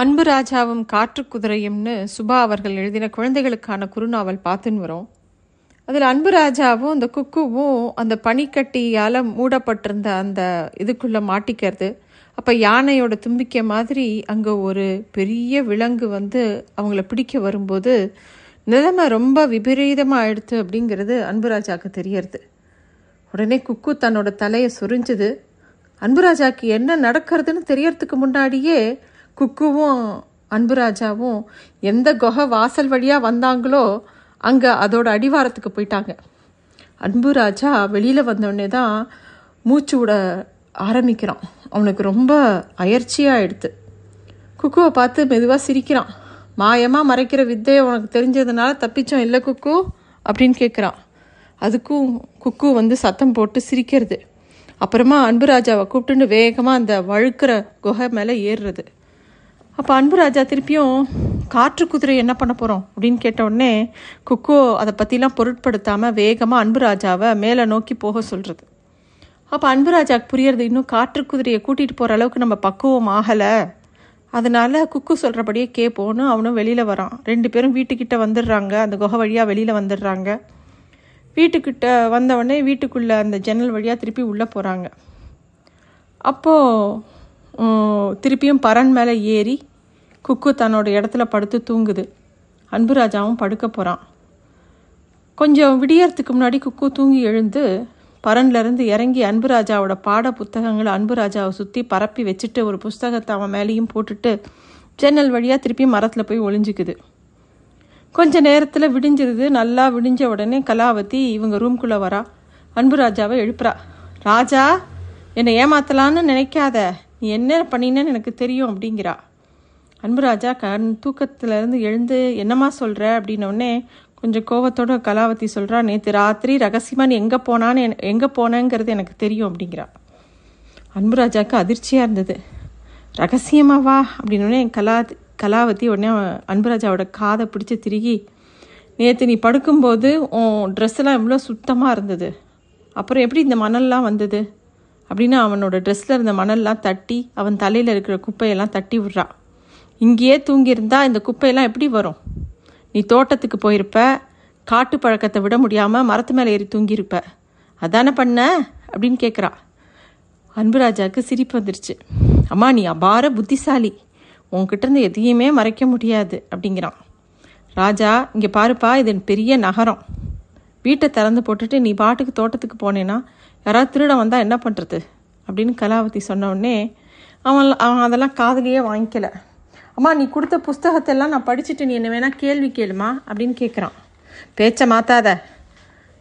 அன்பு ராஜாவும் காற்று குதிரையும்னு சுபா அவர்கள் எழுதின குழந்தைகளுக்கான குறுநாவல் பார்த்துன்னு வரோம். அதில் அன்பு ராஜாவும் அந்த குக்குவும் அந்த பனிக்கட்டியால் மூடப்பட்டிருந்த அந்த இதுக்குள்ளே மாட்டிக்கிறது. அப்போ யானையோட தும்பிக்கை மாதிரி அங்கே ஒரு பெரிய விலங்கு வந்து அவங்கள பிடிக்க வரும்போது நிலைமை ரொம்ப விபரீதமாக ஆயிடுத்து அப்படிங்கிறது அன்புராஜாவுக்கு தெரியறது. உடனே குக்கு தன்னோட தலையை சொரிஞ்சுது. அன்புராஜாக்கு என்ன நடக்கிறதுன்னு தெரியறதுக்கு முன்னாடியே குக்குவும் அன்புராஜாவும் எந்த குகை வாசல் வழியாக வந்தாங்களோ அங்கே அதோட அடிவாரத்துக்கு போயிட்டாங்க. அன்புராஜா வெளியில் வந்தோடனே தான் மூச்சு விட ஆரம்பிக்கிறான். அவனுக்கு ரொம்ப அயற்சியாகிடுது குக்குவை பார்த்து மெதுவாக சிரிக்கிறான். மாயமாக மறைக்கிற வித்தை உனக்கு தெரிஞ்சதுனால தப்பிச்சோம் இல்லை குக்கு? அப்படின்னு கேட்குறான். அதுக்கும் குக்கு வந்து சத்தம் போட்டு சிரிக்கிறது. அப்புறமா அன்புராஜாவை கூப்பிட்டுன்னு வேகமாக அந்த வழுக்கிற குகை மேலே ஏறுறது. அப்போ அன்பு ராஜா திருப்பியும் காற்று குதிரை என்ன பண்ண போகிறோம் அப்படின்னு கேட்ட உடனே குக்கோ அதை பற்றிலாம் பொருட்படுத்தாமல் வேகமாக அன்பு ராஜாவை மேலே நோக்கி போக சொல்கிறது அப்போ அன்பு ராஜாவுக்கு புரியறது இன்னும் காற்று குதிரையை கூட்டிகிட்டு போகிற அளவுக்கு நம்ம பக்குவம் ஆகலை. அதனால குக்கு சொல்கிறபடியே கேட்போன்னு அவனும் வெளியில் வரான். ரெண்டு பேரும் வீட்டுக்கிட்ட வந்துடுறாங்க. அந்த குகை வழியாக வெளியில் வந்துடுறாங்க. வீட்டுக்கிட்ட வந்தவொடனே வீட்டுக்குள்ளே அந்த ஜன்னல் வழியாக திருப்பி உள்ளே போகிறாங்க அப்போது திருப்பியும் பரன் மேலே ஏறி குக்கு தன்னோட இடத்துல படுத்து தூங்குது. அன்புராஜாவும் படுக்க போகிறான் கொஞ்சம் விடியறதுக்கு முன்னாடி குக்கு தூங்கி எழுந்து பரன்லேருந்து இறங்கி அன்புராஜாவோட பாட புத்தகங்களை அன்புராஜாவை சுற்றி பரப்பி வச்சுட்டு ஒரு புஸ்தகத்தை அவன் மேலேயும் போட்டுட்டு ஜன்னல் வழியாக திருப்பி மரத்தில் போய் ஒளிஞ்சிக்குது. கொஞ்ச நேரத்தில் விடிஞ்சிருது. நல்லா விடிஞ்ச உடனே கலாவதி இவங்க ரூம்குள்ளே வரா. அன்புராஜாவை எழுப்புறா. ராஜா என்னை ஏமாத்தலான்னு நினைக்காத. நீ என்ன பண்ணினேன்னு எனக்கு தெரியும் அப்படிங்கிறா. அன்புராஜா கண் தூக்கத்துலேருந்து எழுந்து என்னம்மா சொல்கிற அப்படின்னோடனே கொஞ்சம் கோவத்தோட கலாவதி சொல்கிறா நேற்று ராத்திரி ரகசியமாக நீ எங்கே போனான்னு என் எங்கே போனேங்கிறது எனக்கு தெரியும் அப்படிங்கிறா. அன்புராஜாவுக்கு அதிர்ச்சியாக இருந்தது. ரகசியமாவா அப்படின்னோடனே கலா கலாவதி உடனே அன்புராஜாவோட காதை பிடிச்சி திருகி நேற்று நீ படுக்கும்போது உன் ட்ரெஸ்ஸெல்லாம் எவ்வளோ சுத்தமாக இருந்தது. அப்புறம் எப்படி இந்த மணல்லாம் வந்தது? அப்படின்னு அவனோட ட்ரெஸ்ஸில் இருந்த மணல்லாம் தட்டி அவன் தலையில் இருக்கிற குப்பையெல்லாம் தட்டி விட்றா. இங்கேயே தூங்கியிருந்தா இந்த குப்பையெல்லாம் எப்படி வரும்? நீ தோட்டத்துக்கு போயிருப்ப காட்டு பழக்கத்தை விட முடியாமல் மரத்து மேலே ஏறி தூங்கியிருப்ப. அதானே பண்ண? அப்படின்னு கேட்குறா அன்புராஜாவுக்கு சிரிப்பு வந்துருச்சு. அம்மா நீ அபார புத்திசாலி. உன்கிட்ட இருந்து எதையுமே மறைக்க முடியாது அப்படிங்கிறான். ராஜா இங்கே பாருப்பா இது பெரிய நகரம். வீட்டை திறந்து போட்டுட்டு நீ பாட்டுக்கு தோட்டத்துக்கு போனேன்னா யாராவது திருட வந்தால் என்ன பண்ணுறது அப்படின்னு கலாவதி சொன்ன உடனே அவன் அவன் அதெல்லாம் காதலியே வாங்கிக்கல. அம்மா நீ கொடுத்த புஸ்தகத்தெல்லாம் நான் படிச்சுட்டு நீ என்ன வேணால் கேள்வி கேளுமா? அப்படின்னு கேட்குறான் பேச்சை மாத்தாத.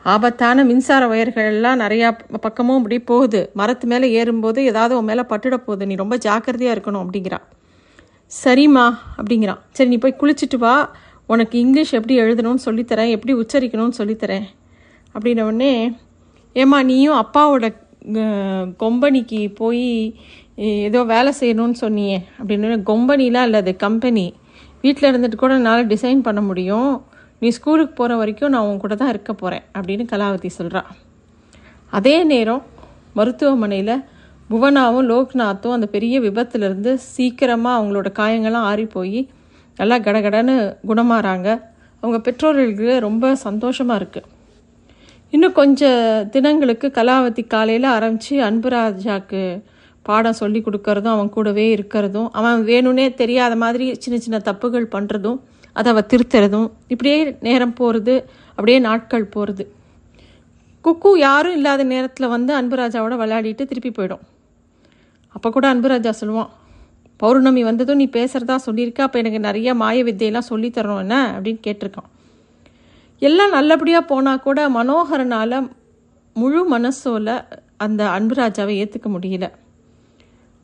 ஆபத்தான மின்சார ஒயர்கள்லாம் எல்லாம் நிறையா பக்கமும் இப்படி போகுது. மரத்து மேலே ஏறும்போது ஏதாவது உன் மேலே பட்டுட போகுது. நீ ரொம்ப ஜாக்கிரதையாக இருக்கணும் அப்படிங்கிறான். சரிம்மா அப்படிங்கிறான். சரி நீ போய் குளிச்சுட்டு வா. உனக்கு இங்கிலீஷ் எப்படி எழுதணும்னு சொல்லித்தரேன். எப்படி உச்சரிக்கணும்னு சொல்லித்தரேன். அப்படின்ன உடனே ஏம்மா நீயும் அப்பாவோட கொம்பனிக்கு போய் ஏதோ வேலை செய்யணும்னு சொன்னியே அப்படின்னு. கொம்பனிலாம் இல்லை அது கம்பெனி வீட்டில் இருந்துட்டு கூட என்னால் டிசைன் பண்ண முடியும். நீ ஸ்கூலுக்கு போகிற வரைக்கும் நான் உன் கூட தான் இருக்க போகிறேன் அப்படின்னு கலாவதி சொல்கிறா அதே நேரம் மருத்துவமனையில் புவனாவும் லோக்நாத்தும் அந்த பெரிய விபத்துலேருந்து சீக்கிரமாக அவங்களோட காயங்கள்லாம் ஆறி போய் நல்லா கடகடன்னு குணமாறாங்க. அவங்க பெற்றோர்களுக்கு ரொம்ப சந்தோஷமாக இருக்குது இன்னும் கொஞ்சம் தினங்களுக்கு கலாவதி காலையில் ஆரம்பித்து அன்புராஜாக்கு பாடம் சொல்லி கொடுக்கறதும் அவன் கூடவே இருக்கிறதும் அவன் வேணும்னே தெரியாத மாதிரி சின்ன சின்ன தப்புகள் பண்ணுறதும் அதை அவள் திருத்துறதும் இப்படியே நேரம் போகிறது அப்படியே நாட்கள் போகிறது குக்கு யாரும் இல்லாத நேரத்தில் வந்து அன்புராஜாவோட விளையாடிட்டு திருப்பி போயிடும். அப்போ கூட அன்புராஜா சொல்லுவான் பௌர்ணமி வந்ததும் நீ பேசுகிறதா சொல்லியிருக்க அப்போ எனக்கு நிறைய மாய வித்தையெல்லாம் சொல்லித்தரணும் என்ன? அப்படின்னு கேட்டிருக்கான். எல்லாம் நல்லபடியாக போனால் கூட மனோகரனால் முழு மனசோல அந்த அன்புராஜாவை ஏற்றுக்க முடியல.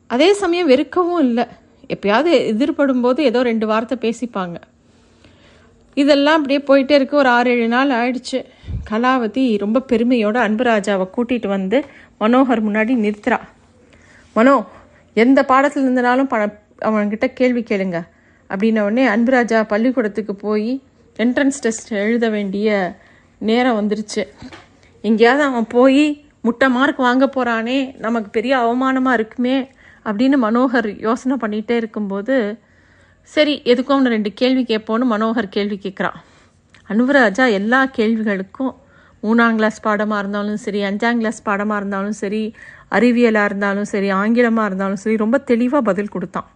அதே சமயம் வெறுக்கவும் இல்லை. எப்பயாவது எதிர்படும் போது ஏதோ ரெண்டு வார்த்தை பேசிப்பாங்க. இதெல்லாம் அப்படியே போயிட்டே இருக்கு. ஒரு ஆறு ஏழு நாள் ஆயிடுச்சு. கலாவதி ரொம்ப பெருமையோட அன்புராஜாவை கூட்டிகிட்டு வந்து மனோகர் முன்னாடி நிறுத்துறா. மனோ எந்த பாடத்தில் இருந்தனாலும் ப அவன்கிட்ட கேள்வி கேளுங்க. அப்படின்ன உடனே அன்புராஜா பள்ளிக்கூடத்துக்கு போய் என்ட்ரன்ஸ் டெஸ்ட் எழுத வேண்டிய நேரம் வந்துருச்சு. எங்கேயாவது அவன் போய் முட்டை மார்க் வாங்க போகிறானே நமக்கு பெரிய அவமானமாக இருக்குமே அப்படின்னு மனோகர் யோசனை பண்ணிகிட்டே இருக்கும்போது சரி எதுக்கும் அவனை ரெண்டு கேள்வி கேட்போன்னு மனோகர் கேள்வி கேட்குறான். அனுவராஜா எல்லா கேள்விகளுக்கும் மூணாம் கிளாஸ் பாடமாக இருந்தாலும் சரி அஞ்சாம் கிளாஸ் பாடமாக இருந்தாலும் சரி அறிவியலாக இருந்தாலும் சரி ஆங்கிலமாக இருந்தாலும் சரி ரொம்ப தெளிவாக பதில் கொடுத்தான்.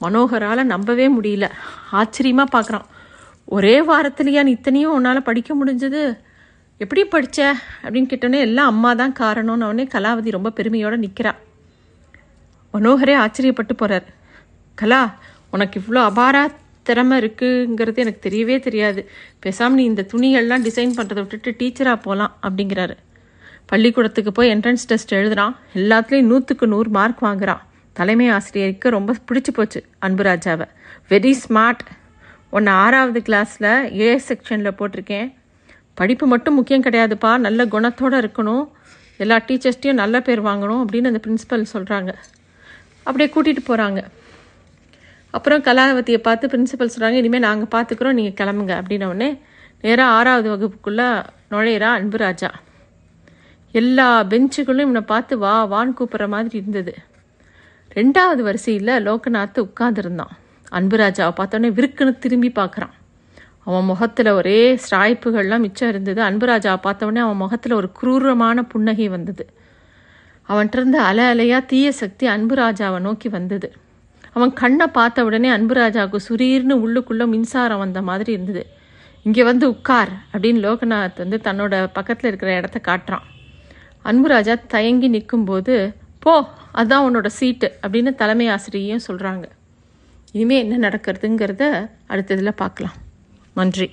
மனோகரால் நம்பவே முடியல. ஆச்சரியமாக பார்க்குறான் ஒரே வாரத்துலையா இத்தனையோ இத்தனையும் உன்னால் படிக்க முடிஞ்சது. எப்படி படித்த அப்படின்னு கேட்டோன்னே எல்லாம் அம்மா தான் காரணம்னு உடனே கலாவதி ரொம்ப பெருமையோடு நிற்கிறா மனோகரே ஆச்சரியப்பட்டு போகிறார் கலா உனக்கு இவ்வளோ அபாரா திறமை இருக்குங்கிறது எனக்கு தெரியவே தெரியாது. பேசாமல் நீ இந்த துணிகள்லாம் டிசைன் பண்ணுறதை விட்டுட்டு டீச்சராக போகலாம் அப்படிங்கிறாரு. பள்ளிக்கூடத்துக்கு போய் என்ட்ரன்ஸ் டெஸ்ட் எழுதுகிறான் எல்லாத்துலேயும் நூற்றுக்கு நூறு மார்க் வாங்குறான். தலைமை ஆசிரியருக்கு ரொம்ப பிடிச்சி போச்சு அன்புராஜாவை. வெரி ஸ்மார்ட் உன்னை ஆறாவது கிளாஸில் ஏ செக்ஷனில் போட்டிருக்கேன். படிப்பு மட்டும் முக்கியம் கிடையாதுப்பா. நல்ல குணத்தோடு இருக்கணும். எல்லா டீச்சர்ஸ்ட்டையும் நல்ல பேர் வாங்கணும் அப்படின்னு அந்த பிரின்ஸிபல் சொல்கிறாங்க அப்படியே கூட்டிகிட்டு போகிறாங்க அப்புறம் கலாவதியை பார்த்து பிரின்சிபல் சொல்கிறாங்க இனிமேல் நாங்கள் பார்த்துக்குறோம் நீங்கள் கிளம்புங்க அப்படின்னோடனே நேராக ஆறாவது வகுப்புக்குள்ளே நுழையிறா அன்புராஜா எல்லா பெஞ்சுகளும் இவனை பார்த்து வா வான்னு கூப்பிட்ற மாதிரி இருந்தது. ரெண்டாவது வரிசையில் லோகநாத் உட்காந்துருந்தான் அன்புராஜாவை பார்த்தோன்னே விருக்குன்னு திரும்பி பார்க்குறான். அவன் முகத்தில் ஒரே ஸ்ராய்ப்புகள்லாம் மிச்சம் இருந்தது. அன்புராஜாவை பார்த்தவொடனே அவன் முகத்தில் ஒரு குரூரமான புன்னகை வந்தது. அவன்கிட்ட இருந்து அலை அலையாக தீய சக்தி அன்புராஜாவை நோக்கி வந்தது. அவன் கண்ணை பார்த்த உடனே அன்புராஜாவுக்கு சுரீர்னு உள்ளுக்குள்ளே மின்சாரம் வந்த மாதிரி இருந்தது. இங்கே வந்து உட்கார் அப்படின்னு லோகநாத் வந்து தன்னோட பக்கத்தில் இருக்கிற இடத்த காட்டுறான். அன்புராஜா தயங்கி நிற்கும்போது போ அதான் உன்னோட சீட்டு அப்படின்னு தலைமை ஆசிரியையும் சொல்கிறாங்க இனிமேல் என்ன நடக்கிறதுங்கிறத அடுத்ததில் பார்க்கலாம். நன்றி.